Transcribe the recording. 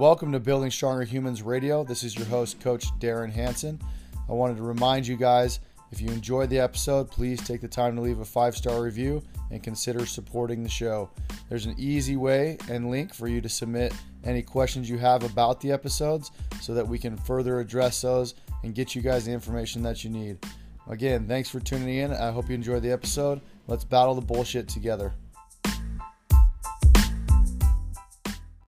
Welcome to Building Stronger Humans Radio. This is your host, Coach Darren Hanson. I wanted to remind you guys if you enjoyed the episode, please take the time to leave a five star review and consider supporting the show. There's an easy way and link for you to submit any questions you have about the episodes so that we can further address those and get you guys the information that you need. Again, thanks for tuning in. I hope you enjoyed the episode. Let's battle the bullshit together.